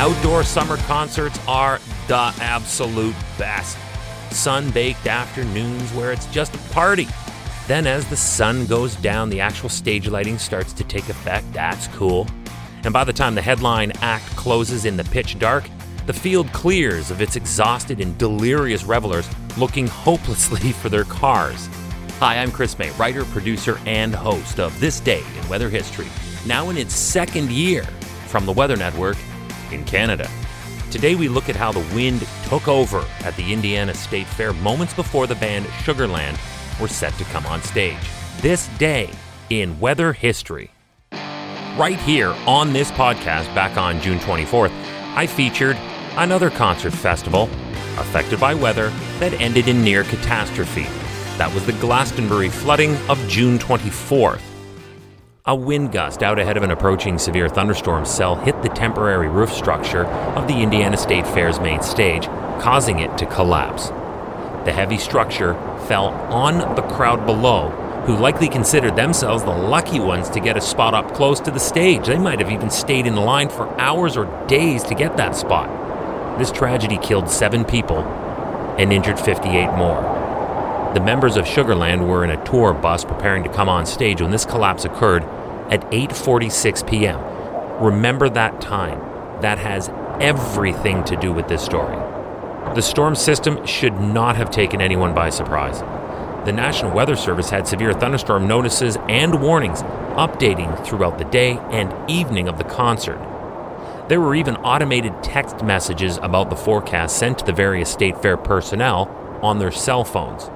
Outdoor summer concerts are the absolute best. Sun baked afternoons where it's just a party. Then, as the sun goes down, the actual stage lighting starts to take effect. That's cool. And by the time the headline act closes in the pitch dark, the field clears of its exhausted and delirious revelers looking hopelessly for their cars. Hi, I'm Chris May, writer, producer, and host of This Day in Weather History, now in its second year from the Weather Network in Canada. Today we look at how the wind took over at the Indiana State Fair moments before the band Sugarland were set to come on stage. This day in weather history. Right here on this podcast back on June 24th, I featured another concert festival affected by weather that ended in near catastrophe. That was the Glastonbury flooding of June 24th. A wind gust out ahead of an approaching severe thunderstorm cell hit the temporary roof structure of the Indiana State Fair's main stage, causing it to collapse. The heavy structure fell on the crowd below, who likely considered themselves the lucky ones to get a spot up close to the stage. They might have even stayed in line for hours or days to get that spot. This tragedy killed seven people and injured 58 more. The members of Sugarland were in a tour bus preparing to come on stage when this collapse occurred at 8:46 p.m. Remember that time. That has everything to do with this story. The storm system should not have taken anyone by surprise. The National Weather Service had severe thunderstorm notices and warnings updating throughout the day and evening of the concert. There were even automated text messages about the forecast sent to the various state fair personnel on their cell phones.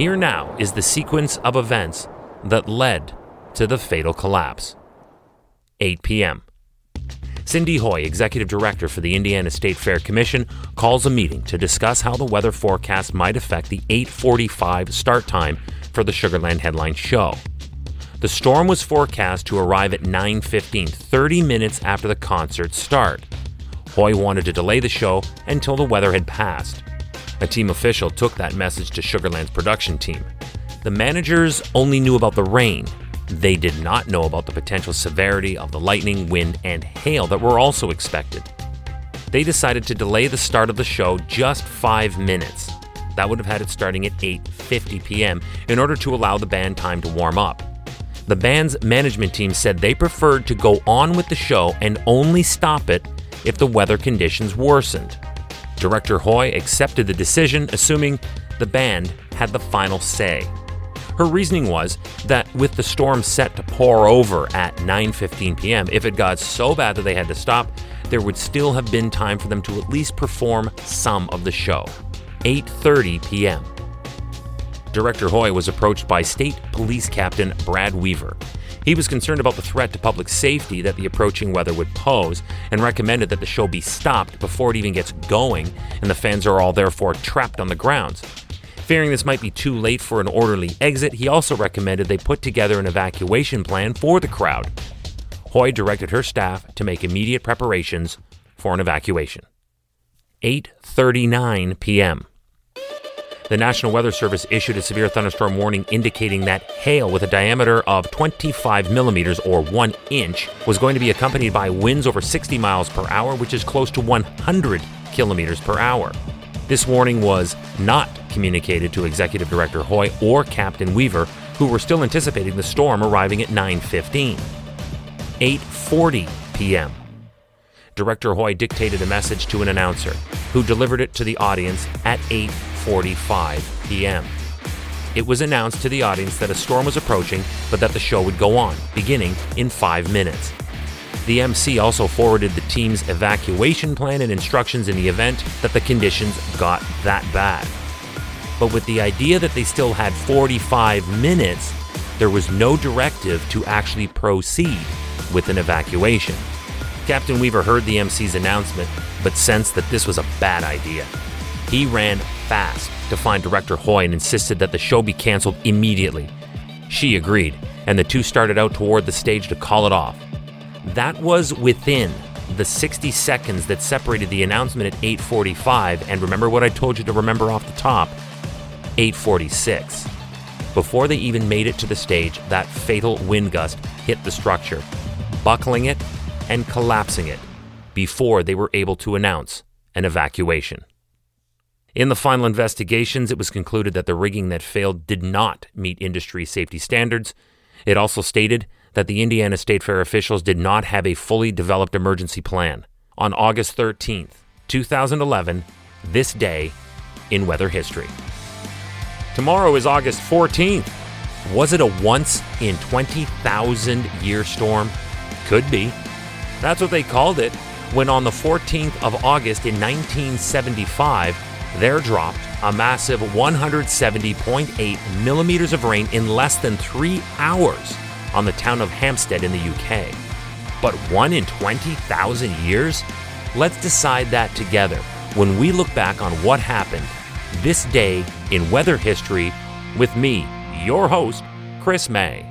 Here now is the sequence of events that led to the fatal collapse. 8 p.m. Cindy Hoye, executive director for the Indiana State Fair Commission, calls a meeting to discuss how the weather forecast might affect the 8:45 start time for the Sugarland headline show. The storm was forecast to arrive at 9:15, 30 minutes after the concert start. Hoye wanted to delay the show until the weather had passed. A team official took that message to Sugarland's production team. The managers only knew about the rain. They did not know about the potential severity of the lightning, wind, and hail that were also expected. They decided to delay the start of the show just 5 minutes. That would have had it starting at 8:50 p.m. in order to allow the band time to warm up. The band's management team said they preferred to go on with the show and only stop it if the weather conditions worsened. Director Hoye accepted the decision, assuming the band had the final say. Her reasoning was that with the storm set to pour over at 9:15 p.m., if it got so bad that they had to stop, there would still have been time for them to at least perform some of the show. 8:30 p.m. Director Hoye was approached by State Police Captain Brad Weaver. He was concerned about the threat to public safety that the approaching weather would pose and recommended that the show be stopped before it even gets going and the fans are all therefore trapped on the grounds. Fearing this might be too late for an orderly exit, he also recommended they put together an evacuation plan for the crowd. Hoye directed her staff to make immediate preparations for an evacuation. 8:39 p.m. The National Weather Service issued a severe thunderstorm warning indicating that hail with a diameter of 25 millimeters or 1 inch was going to be accompanied by winds over 60 miles per hour, which is close to 100 kilometers per hour. This warning was not communicated to Executive Director Hoye or Captain Weaver, who were still anticipating the storm arriving at 9:15. 8:40 p.m. Director Hoye dictated a message to an announcer, who delivered it to the audience at 8:45 p.m. It was announced to the audience that a storm was approaching, but that the show would go on, beginning in 5 minutes. The MC also forwarded the team's evacuation plan and instructions in the event that the conditions got that bad. But with the idea that they still had 45 minutes, there was no directive to actually proceed with an evacuation. Captain Weaver heard the MC's announcement, but sensed that this was a bad idea. He ran fast to find Director Hoye and insisted that the show be canceled immediately. She agreed, and the two started out toward the stage to call it off. That was within the 60 seconds that separated the announcement at 8:45 and remember what I told you to remember off the top, 8:46. Before they even made it to the stage, that fatal wind gust hit the structure, buckling it and collapsing it before they were able to announce an evacuation. In the final investigations, it was concluded that the rigging that failed did not meet industry safety standards. It also stated that the Indiana State Fair officials did not have a fully developed emergency plan. On August 13th, 2011, this day in weather history. Tomorrow is August 14th. Was it a once in 20,000 year storm? Could be. That's what they called it when on the 14th of August in 1975, there dropped a massive 170.8 millimeters of rain in less than three hours on the town of Hampstead in the UK. But one in 20,000 years? Let's decide that together when we look back on what happened this day in weather history with me, your host, Chris May.